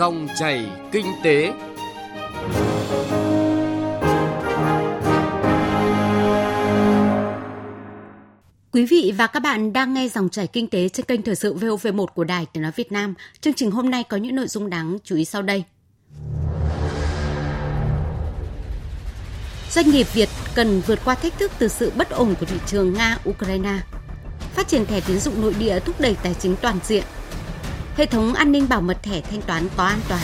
Dòng chảy kinh tế. Quý vị và các bạn đang nghe dòng chảy kinh tế trên kênh Thời sự VOV1 của Đài Tiếng Nói Việt Nam. Chương trình hôm nay có những nội dung đáng chú ý sau đây. Doanh nghiệp Việt cần vượt qua thách thức từ sự bất ổn của thị trường Nga-Ukraine. Phát triển thẻ tín dụng nội địa thúc đẩy tài chính toàn diện. Hệ thống an ninh bảo mật thẻ thanh toán có an toàn.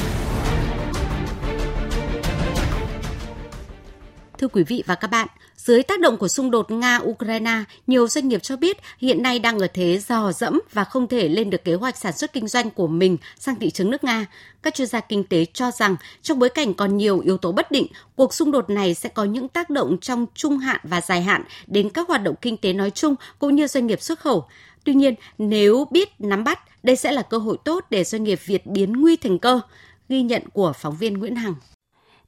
Thưa quý vị và các bạn, dưới tác động của xung đột Nga-Ukraine, nhiều doanh nghiệp cho biết hiện nay đang ở thế dò dẫm và không thể lên được kế hoạch sản xuất kinh doanh của mình sang thị trường nước Nga. Các chuyên gia kinh tế cho rằng trong bối cảnh còn nhiều yếu tố bất định, cuộc xung đột này sẽ có những tác động trong trung hạn và dài hạn đến các hoạt động kinh tế nói chung cũng như doanh nghiệp xuất khẩu. Tuy nhiên, nếu biết nắm bắt, đây sẽ là cơ hội tốt để doanh nghiệp Việt biến nguy thành cơ. Ghi nhận của phóng viên Nguyễn Hằng.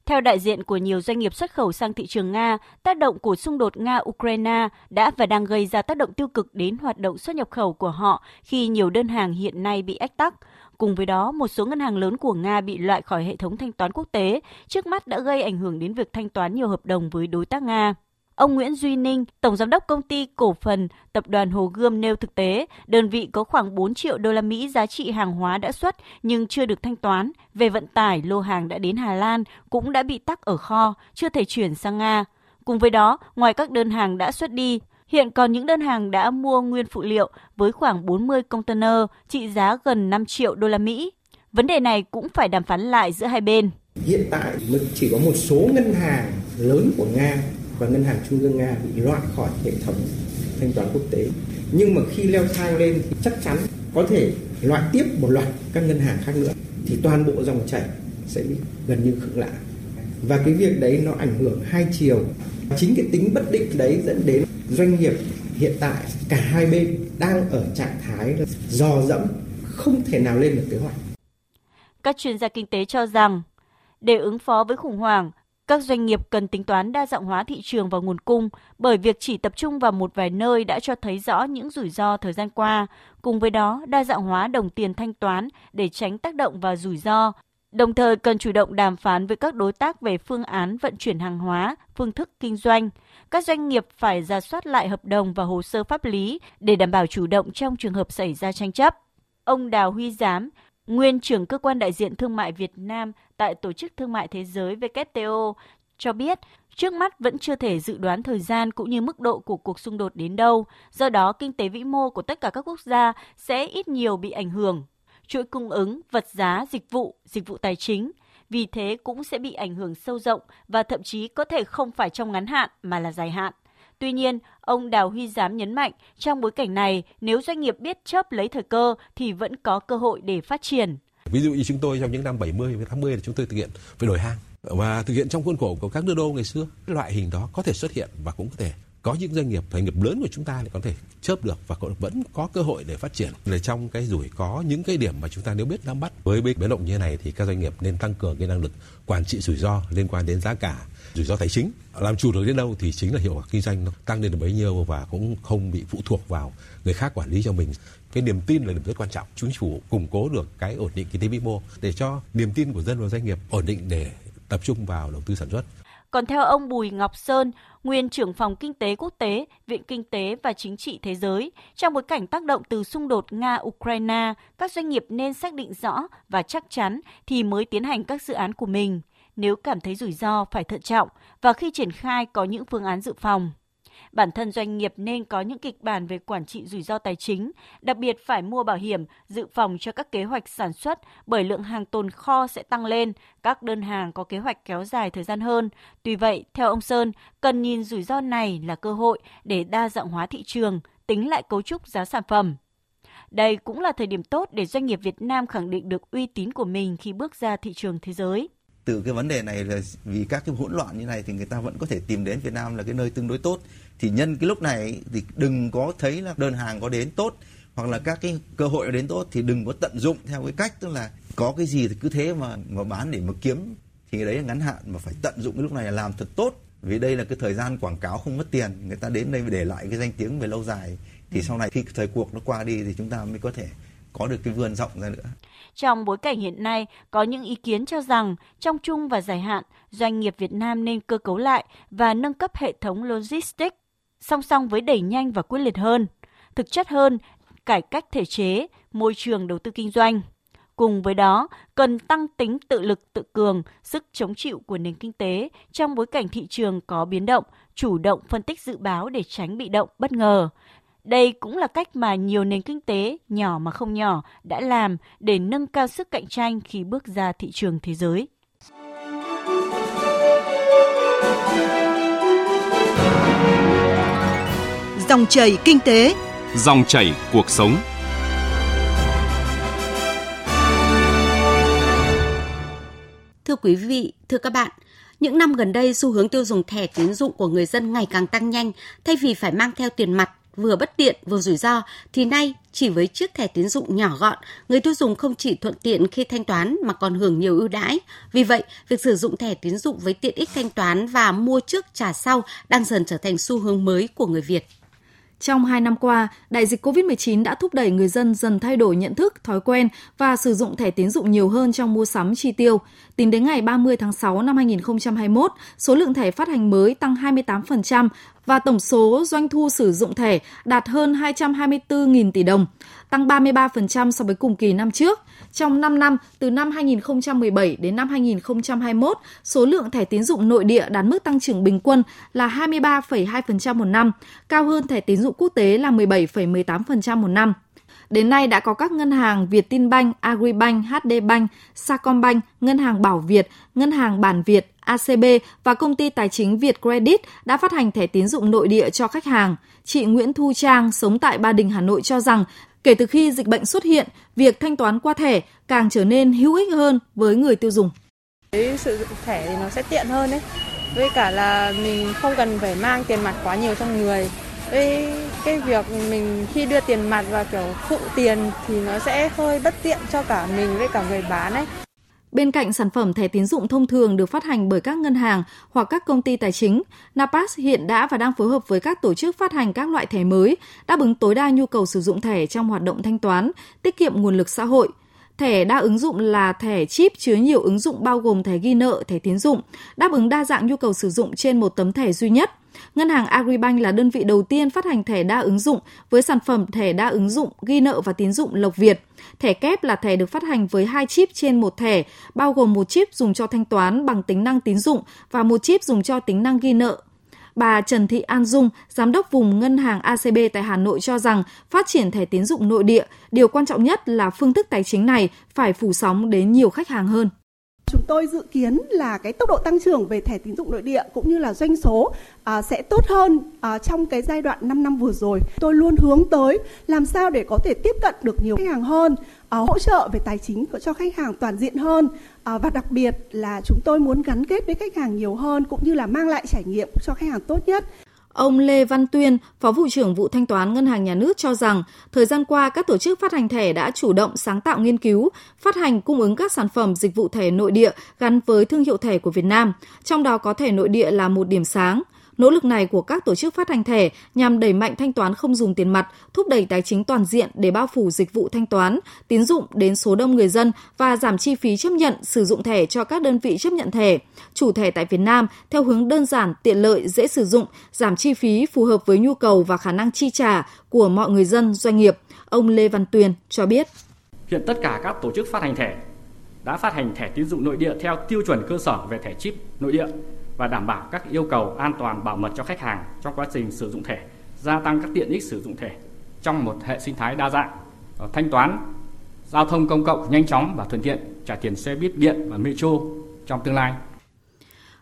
Theo đại diện của nhiều doanh nghiệp xuất khẩu sang thị trường Nga, tác động của xung đột Nga-Ukraine đã và đang gây ra tác động tiêu cực đến hoạt động xuất nhập khẩu của họ khi nhiều đơn hàng hiện nay bị ách tắc. Cùng với đó, một số ngân hàng lớn của Nga bị loại khỏi hệ thống thanh toán quốc tế, trước mắt đã gây ảnh hưởng đến việc thanh toán nhiều hợp đồng với đối tác Nga. Ông Nguyễn Duy Ninh, Tổng Giám đốc Công ty Cổ phần Tập đoàn Hồ Gươm nêu thực tế, đơn vị có khoảng 4 triệu đô la Mỹ giá trị hàng hóa đã xuất nhưng chưa được thanh toán. Về vận tải, lô hàng đã đến Hà Lan cũng đã bị tắc ở kho, chưa thể chuyển sang Nga. Cùng với đó, ngoài các đơn hàng đã xuất đi, hiện còn những đơn hàng đã mua nguyên phụ liệu với khoảng 40 container trị giá gần 5 triệu đô la Mỹ. Vấn đề này cũng phải đàm phán lại giữa hai bên. Hiện tại chỉ có một số ngân hàng lớn của Nga và ngân hàng trung ương nga bị loại khỏi hệ thống thanh toán quốc tế. Nhưng mà khi leo thang lên thì chắc chắn có thể loại tiếp một loạt các ngân hàng khác nữa, thì toàn bộ dòng chảy sẽ bị gần như khựng lại. Và cái việc đấy nó ảnh hưởng hai chiều. Chính cái tính bất định đấy dẫn đến doanh nghiệp hiện tại, cả hai bên đang ở trạng thái dò dẫm, không thể nào lên được kế hoạch. Các chuyên gia kinh tế cho rằng để ứng phó với khủng hoảng các doanh nghiệp cần tính toán đa dạng hóa thị trường và nguồn cung bởi việc chỉ tập trung vào một vài nơi đã cho thấy rõ những rủi ro thời gian qua. Cùng với đó, đa dạng hóa đồng tiền thanh toán để tránh tác động và rủi ro. Đồng thời cần chủ động đàm phán với các đối tác về phương án vận chuyển hàng hóa, phương thức kinh doanh. Các doanh nghiệp phải ra soát lại hợp đồng và hồ sơ pháp lý để đảm bảo chủ động trong trường hợp xảy ra tranh chấp. Ông Đào Huy Giám, nguyên trưởng cơ quan đại diện thương mại Việt Nam tại Tổ chức Thương mại Thế giới WTO cho biết trước mắt vẫn chưa thể dự đoán thời gian cũng như mức độ của cuộc xung đột đến đâu, do đó kinh tế vĩ mô của tất cả các quốc gia sẽ ít nhiều bị ảnh hưởng. Chuỗi cung ứng, vật giá, dịch vụ, dịch vụ tài chính, vì thế cũng sẽ bị ảnh hưởng sâu rộng và thậm chí có thể không phải trong ngắn hạn mà là dài hạn. Tuy nhiên, ông Đào Huy Giám nhấn mạnh, trong bối cảnh này, nếu doanh nghiệp biết chớp lấy thời cơ thì vẫn có cơ hội để phát triển. Ví dụ như chúng tôi trong những năm 70 và 80 là chúng tôi thực hiện về đổi hàng và thực hiện trong khuôn khổ của các nước đô ngày xưa. Loại hình đó có thể xuất hiện và cũng có thể có những doanh nghiệp doanh nghiệp lớn của chúng ta thì có thể chớp được và vẫn có cơ hội để phát triển là trong cái rủi có những cái điểm mà chúng ta nếu biết nắm bắt với biến động như thế này thì các doanh nghiệp nên tăng cường cái năng lực quản trị rủi ro liên quan đến giá cả rủi ro tài chính. Làm chủ được đến đâu thì chính là hiệu quả kinh doanh nó tăng lên được bấy nhiêu và cũng không bị phụ thuộc vào người khác quản lý cho mình. Cái niềm tin là điểm rất quan trọng. Chính phủ củng cố được cái ổn định kinh tế vĩ mô để cho niềm tin của dân và doanh nghiệp ổn định để tập trung vào đầu tư sản xuất. Còn theo ông Bùi Ngọc Sơn, nguyên trưởng phòng kinh tế quốc tế, Viện Kinh tế và Chính trị Thế giới, trong bối cảnh tác động từ xung đột Nga-Ukraine, các doanh nghiệp nên xác định rõ và chắc chắn thì mới tiến hành các dự án của mình. Nếu cảm thấy rủi ro phải thận trọng và khi triển khai có những phương án dự phòng bản thân doanh nghiệp nên có những kịch bản về quản trị rủi ro tài chính, đặc biệt phải mua bảo hiểm dự phòng cho các kế hoạch sản xuất bởi lượng hàng tồn kho sẽ tăng lên, các đơn hàng có kế hoạch kéo dài thời gian hơn. Tuy vậy, theo ông Sơn, cần nhìn rủi ro này là cơ hội để đa dạng hóa thị trường, tính lại cấu trúc giá sản phẩm. Đây cũng là thời điểm tốt để doanh nghiệp Việt Nam khẳng định được uy tín của mình khi bước ra thị trường thế giới từ cái vấn đề này là vì các cái hỗn loạn như này thì người ta vẫn có thể tìm đến Việt Nam là cái nơi tương đối tốt. Thì nhân cái lúc này thì đừng có thấy là đơn hàng có đến tốt, hoặc là các cái cơ hội đến tốt thì đừng có tận dụng theo cái cách tức là có cái gì thì cứ thế mà mà bán để mà kiếm. Thì đấy là ngắn hạn mà phải tận dụng cái lúc này là làm thật tốt. Vì đây là cái thời gian quảng cáo không mất tiền, người ta đến đây để lại cái danh tiếng về lâu dài. Thì sau này khi thời cuộc nó qua đi thì chúng ta mới có thể có được cái vườn rộng ra nữa. Trong bối cảnh hiện nay, có những ý kiến cho rằng trong chung và dài hạn, doanh nghiệp Việt Nam nên cơ cấu lại và nâng cấp hệ thống logistics song song với đẩy nhanh và quyết liệt hơn, thực chất hơn, cải cách thể chế, môi trường đầu tư kinh doanh. Cùng với đó, cần tăng tính tự lực tự cường, sức chống chịu của nền kinh tế trong bối cảnh thị trường có biến động, chủ động phân tích dự báo để tránh bị động bất ngờ. Đây cũng là cách mà nhiều nền kinh tế nhỏ mà không nhỏ đã làm để nâng cao sức cạnh tranh khi bước ra thị trường thế giới. Dòng chảy kinh tế, Dòng chảy cuộc sống. Thưa quý vị, thưa các bạn, những năm gần đây xu hướng tiêu dùng thẻ tín dụng của người dân ngày càng tăng nhanh, thay vì phải mang theo tiền mặt vừa bất tiện vừa rủi ro thì nay chỉ với chiếc thẻ tín dụng nhỏ gọn, người tiêu dùng không chỉ thuận tiện khi thanh toán mà còn hưởng nhiều ưu đãi. Vì vậy, việc sử dụng thẻ tín dụng với tiện ích thanh toán và mua trước trả sau đang dần trở thành xu hướng mới của người Việt. Trong 2 năm qua, đại dịch COVID-19 đã thúc đẩy người dân dần thay đổi nhận thức, thói quen và sử dụng thẻ tín dụng nhiều hơn trong mua sắm chi tiêu. Tính đến ngày 30 tháng 6 năm 2021, số lượng thẻ phát hành mới tăng 28% và tổng số doanh thu sử dụng thẻ đạt hơn 224.000 tỷ đồng, tăng 33% so với cùng kỳ năm trước. Trong 5 năm, từ năm 2017 đến năm 2021, số lượng thẻ tín dụng nội địa đạt mức tăng trưởng bình quân là 23,2% một năm, cao hơn thẻ tín dụng quốc tế là 17,18% một năm. Đến nay đã có các ngân hàng Vietinbank, Agribank, HDBank, Sacombank, Ngân hàng Bảo Việt, Ngân hàng Bản Việt, ACB và công ty tài chính Việt Credit đã phát hành thẻ tín dụng nội địa cho khách hàng. Chị Nguyễn Thu Trang sống tại Ba Đình, Hà Nội cho rằng kể từ khi dịch bệnh xuất hiện, việc thanh toán qua thẻ càng trở nên hữu ích hơn với người tiêu dùng. Cái sử dụng thẻ thì nó sẽ tiện hơn đấy. Với cả là mình không cần phải mang tiền mặt quá nhiều trong người. Với cái việc mình khi đưa tiền mặt và kiểu phụ tiền thì nó sẽ hơi bất tiện cho cả mình với cả người bán ấy. Bên cạnh sản phẩm thẻ tín dụng thông thường được phát hành bởi các ngân hàng hoặc các công ty tài chính, Napas hiện đã và đang phối hợp với các tổ chức phát hành các loại thẻ mới, đáp ứng tối đa nhu cầu sử dụng thẻ trong hoạt động thanh toán, tiết kiệm nguồn lực xã hội. Thẻ đa ứng dụng là thẻ chip chứa nhiều ứng dụng bao gồm thẻ ghi nợ, thẻ tín dụng, đáp ứng đa dạng nhu cầu sử dụng trên một tấm thẻ duy nhất. Ngân hàng Agribank là đơn vị đầu tiên phát hành thẻ đa ứng dụng với sản phẩm thẻ đa ứng dụng ghi nợ và tín dụng Lộc Việt. Thẻ kép là thẻ được phát hành với hai chip trên một thẻ, bao gồm một chip dùng cho thanh toán bằng tính năng tín dụng và một chip dùng cho tính năng ghi nợ. Bà Trần Thị An Dung, giám đốc vùng ngân hàng ACB tại Hà Nội cho rằng phát triển thẻ tín dụng nội địa, điều quan trọng nhất là phương thức tài chính này phải phủ sóng đến nhiều khách hàng hơn. Chúng tôi dự kiến là cái tốc độ tăng trưởng về thẻ tín dụng nội địa cũng như là doanh số à, sẽ tốt hơn à, trong cái giai đoạn 5 năm vừa rồi. Tôi luôn hướng tới làm sao để có thể tiếp cận được nhiều khách hàng hơn, à, hỗ trợ về tài chính cho khách hàng toàn diện hơn à, và đặc biệt là chúng tôi muốn gắn kết với khách hàng nhiều hơn cũng như là mang lại trải nghiệm cho khách hàng tốt nhất. Ông Lê Văn Tuyên, Phó vụ trưởng vụ thanh toán Ngân hàng Nhà nước cho rằng, thời gian qua các tổ chức phát hành thẻ đã chủ động sáng tạo nghiên cứu, phát hành cung ứng các sản phẩm dịch vụ thẻ nội địa gắn với thương hiệu thẻ của Việt Nam, trong đó có thẻ nội địa là một điểm sáng. Nỗ lực này của các tổ chức phát hành thẻ nhằm đẩy mạnh thanh toán không dùng tiền mặt, thúc đẩy tài chính toàn diện để bao phủ dịch vụ thanh toán, tín dụng đến số đông người dân và giảm chi phí chấp nhận sử dụng thẻ cho các đơn vị chấp nhận thẻ. Chủ thẻ tại Việt Nam theo hướng đơn giản, tiện lợi, dễ sử dụng, giảm chi phí phù hợp với nhu cầu và khả năng chi trả của mọi người dân, doanh nghiệp. Ông Lê Văn Tuyền cho biết. Hiện tất cả các tổ chức phát hành thẻ đã phát hành thẻ tín dụng nội địa theo tiêu chuẩn cơ sở về thẻ chip nội địa và đảm bảo các yêu cầu an toàn bảo mật cho khách hàng trong quá trình sử dụng thẻ, gia tăng các tiện ích sử dụng thẻ trong một hệ sinh thái đa dạng, ờ, thanh toán, giao thông công cộng nhanh chóng và thuận tiện, trả tiền xe buýt điện và metro trong tương lai.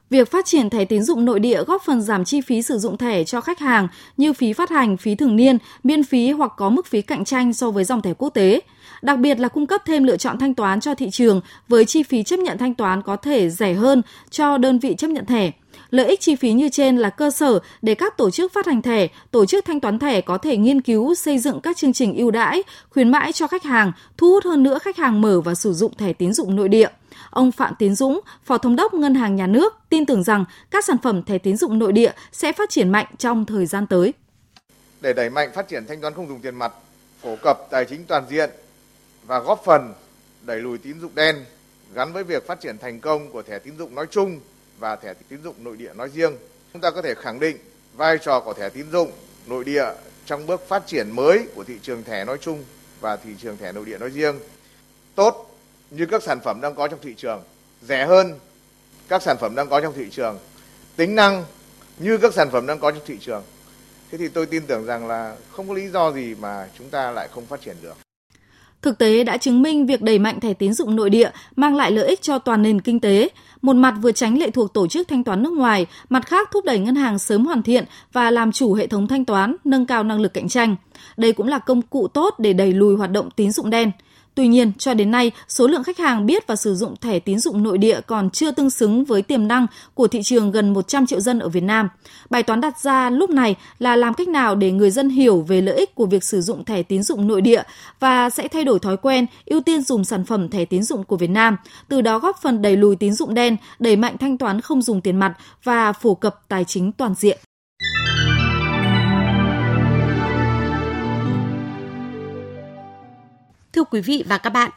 Việc phát triển thẻ tín dụng nội địa góp phần giảm chi phí sử dụng thẻ cho khách hàng như phí phát hành, phí thường niên, miễn phí hoặc có mức phí cạnh tranh so với dòng thẻ quốc tế. Đặc biệt là cung cấp thêm lựa chọn thanh toán cho thị trường với chi phí chấp nhận thanh toán có thể rẻ hơn cho đơn vị chấp nhận thẻ. Lợi ích chi phí như trên là cơ sở để các tổ chức phát hành thẻ, tổ chức thanh toán thẻ có thể nghiên cứu xây dựng các chương trình ưu đãi, khuyến mãi cho khách hàng, thu hút hơn nữa khách hàng mở và sử dụng thẻ tín dụng nội địa. Ông Phạm Tiến Dũng, Phó Thống đốc Ngân hàng Nhà nước, tin tưởng rằng các sản phẩm thẻ tín dụng nội địa sẽ phát triển mạnh trong thời gian tới. Để đẩy mạnh phát triển thanh toán không dùng tiền mặt, phổ cập tài chính toàn diện, và góp phần đẩy lùi tín dụng đen gắn với việc phát triển thành công của thẻ tín dụng nói chung và thẻ tín dụng nội địa nói riêng. Chúng ta có thể khẳng định vai trò của thẻ tín dụng nội địa trong bước phát triển mới của thị trường thẻ nói chung và thị trường thẻ nội địa nói riêng tốt như các sản phẩm đang có trong thị trường, rẻ hơn các sản phẩm đang có trong thị trường, tính năng như các sản phẩm đang có trong thị trường. Thế thì tôi tin tưởng rằng là không có lý do gì mà chúng ta lại không phát triển được. Thực tế đã chứng minh việc đẩy mạnh thẻ tín dụng nội địa mang lại lợi ích cho toàn nền kinh tế. Một mặt vừa tránh lệ thuộc tổ chức thanh toán nước ngoài, mặt khác thúc đẩy ngân hàng sớm hoàn thiện và làm chủ hệ thống thanh toán, nâng cao năng lực cạnh tranh. Đây cũng là công cụ tốt để đẩy lùi hoạt động tín dụng đen. Tuy nhiên, cho đến nay, số lượng khách hàng biết và sử dụng thẻ tín dụng nội địa còn chưa tương xứng với tiềm năng của thị trường gần 100 triệu dân ở Việt Nam. Bài toán đặt ra lúc này là làm cách nào để người dân hiểu về lợi ích của việc sử dụng thẻ tín dụng nội địa và sẽ thay đổi thói quen, ưu tiên dùng sản phẩm thẻ tín dụng của Việt Nam, từ đó góp phần đẩy lùi tín dụng đen, đẩy mạnh thanh toán không dùng tiền mặt và phổ cập tài chính toàn diện. Thưa quý vị và các bạn,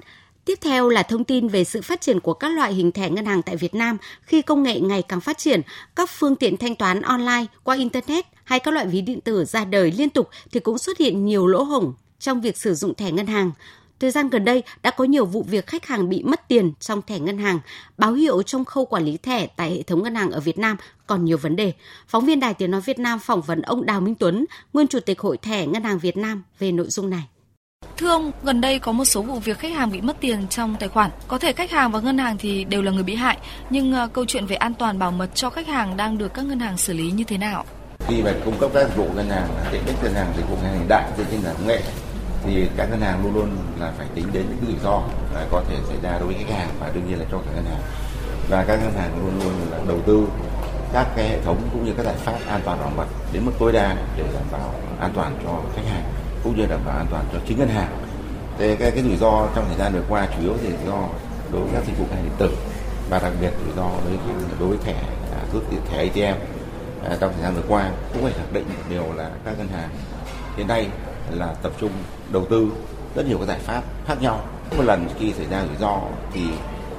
Tiếp theo là thông tin về sự phát triển của các loại hình thẻ ngân hàng tại Việt Nam khi công nghệ ngày càng phát triển, các phương tiện thanh toán online qua internet hay các loại ví điện tử ra đời liên tục thì cũng xuất hiện nhiều lỗ hổng trong việc sử dụng thẻ ngân hàng. Thời gian gần đây đã có nhiều vụ việc khách hàng bị mất tiền trong thẻ ngân hàng, báo hiệu trong khâu quản lý thẻ tại hệ thống ngân hàng ở Việt Nam còn nhiều vấn đề. Phóng viên Đài Tiếng Nói Việt Nam phỏng vấn ông Đào Minh Tuấn, nguyên Chủ tịch Hội thẻ Ngân hàng Việt Nam về nội dung này. Thưa ông, gần đây có một số vụ việc khách hàng bị mất tiền trong tài khoản. Có thể khách hàng và ngân hàng thì đều là người bị hại, nhưng ờ, câu chuyện về an toàn bảo mật cho khách hàng đang được các ngân hàng xử lý như thế nào? Khi mà cung cấp các dịch vụ ngân hàng, tiện ích ngân hàng, dịch vụ ngân hàng đại trên nền công nghệ thì các ngân hàng luôn luôn là phải tính đến những rủi ro là có thể xảy ra đối với khách hàng và đương nhiên là cho cả ngân hàng. Và các ngân hàng luôn luôn là đầu tư các cái hệ thống cũng như các giải pháp an toàn bảo mật đến mức tối đa để đảm bảo an toàn cho khách hàng cũng như đảm bảo an toàn cho chính ngân hàng. Thế cái, cái rủi ro trong thời gian vừa qua chủ yếu thì rủi ro đối với các dịch vụ ngân hàng điện tử và đặc biệt rủi ro đối với đối với thẻ à, rút thẻ ATM à, trong thời gian vừa qua cũng phải khẳng định một điều là các ngân hàng hiện nay là tập trung đầu tư rất nhiều các giải pháp khác nhau. Một lần khi xảy ra rủi ro thì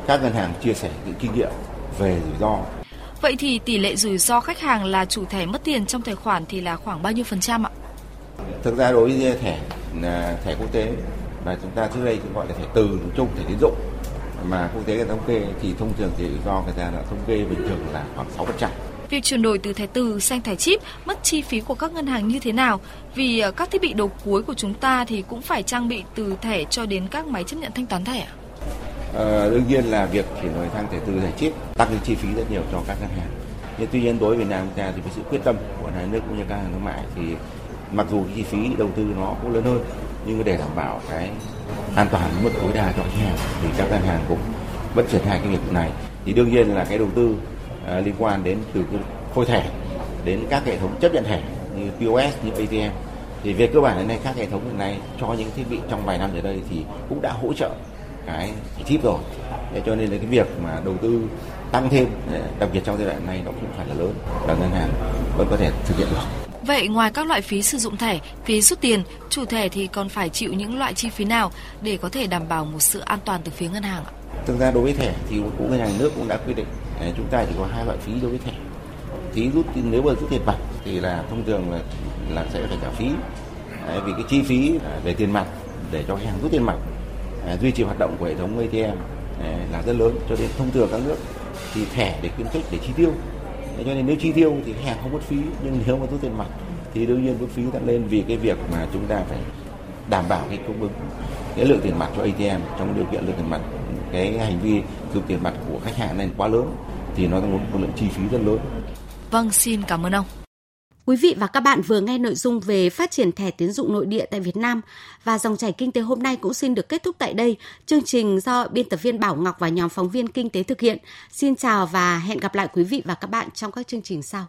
các ngân hàng chia sẻ những kinh nghiệm về rủi ro Vậy thì tỷ lệ rủi ro khách hàng là chủ thẻ mất tiền trong tài khoản thì là khoảng bao nhiêu phần trăm ạ? Thực ra đối với thẻ là thẻ quốc tế và chúng ta trước đây cũng gọi là thẻ từ chung thẻ tín dụng mà quốc tế người thống kê thì thông thường thì do người ta là thống kê bình thường là khoảng 6%. Việc chuyển đổi từ thẻ từ sang thẻ chip mất chi phí của các ngân hàng như thế nào? Vì ờ, các thiết bị đầu cuối của chúng ta thì cũng phải trang bị từ thẻ cho đến các máy chấp nhận thanh toán thẻ. À, đương nhiên là việc chuyển đổi sang thẻ từ thẻ chip tăng cái chi phí rất nhiều cho các ngân hàng. Nhưng tuy nhiên đối với Việt Nam chúng ta thì với sự quyết tâm của nhà nước cũng như các ngân thương mại thì mặc dù chi phí đầu tư nó cũng lớn hơn nhưng để đảm bảo cái an toàn mức tối đa cho khách hàng thì các ngân hàng cũng vẫn triển khai cái việc này. Thì đương nhiên là cái đầu tư uh, liên quan đến từ cái phôi thẻ đến các hệ thống chấp nhận thẻ như POS như ATM thì về cơ bản đến nay các hệ thống hiện nay cho những thiết bị trong vài năm trở đây thì cũng đã hỗ trợ cái chip rồi. Thế cho nên là cái việc mà đầu tư tăng thêm à, đặc biệt trong giai đoạn này nó cũng phải là lớn và ngân hàng vẫn có thể thực hiện được. Vậy ngoài các loại phí sử dụng thẻ, phí rút tiền, chủ thẻ thì còn phải chịu những loại chi phí nào để có thể đảm bảo một sự an toàn từ phía ngân hàng ạ? Thực ra đối với thẻ thì cũng ngân hàng nước cũng đã quy định chúng ta chỉ có hai loại phí đối với thẻ. Phí rút nếu mà rút tiền mặt thì là thông thường là là sẽ phải trả phí vì cái chi phí về tiền mặt để cho khách hàng rút tiền mặt à, duy trì hoạt động của hệ thống ATM à, là rất lớn cho nên thông thường các nước thì thẻ để khuyến khích để chi tiêu cho nên nếu chi tiêu thì khách hàng không mất phí nhưng nếu mà rút tiền mặt thì đương nhiên mức phí tăng lên vì cái việc mà chúng ta phải đảm bảo cái cung ứng cái lượng tiền mặt cho ATM trong điều kiện lượng tiền mặt cái hành vi dùng tiền mặt của khách hàng này quá lớn thì nó tăng một lượng chi phí rất lớn. Vâng, xin cảm ơn ông. Quý vị và các bạn vừa nghe nội dung về phát triển thẻ tín dụng nội địa tại Việt Nam và dòng chảy kinh tế hôm nay cũng xin được kết thúc tại đây. Chương trình do biên tập viên Bảo Ngọc và nhóm phóng viên kinh tế thực hiện. Xin chào và hẹn gặp lại quý vị và các bạn trong các chương trình sau.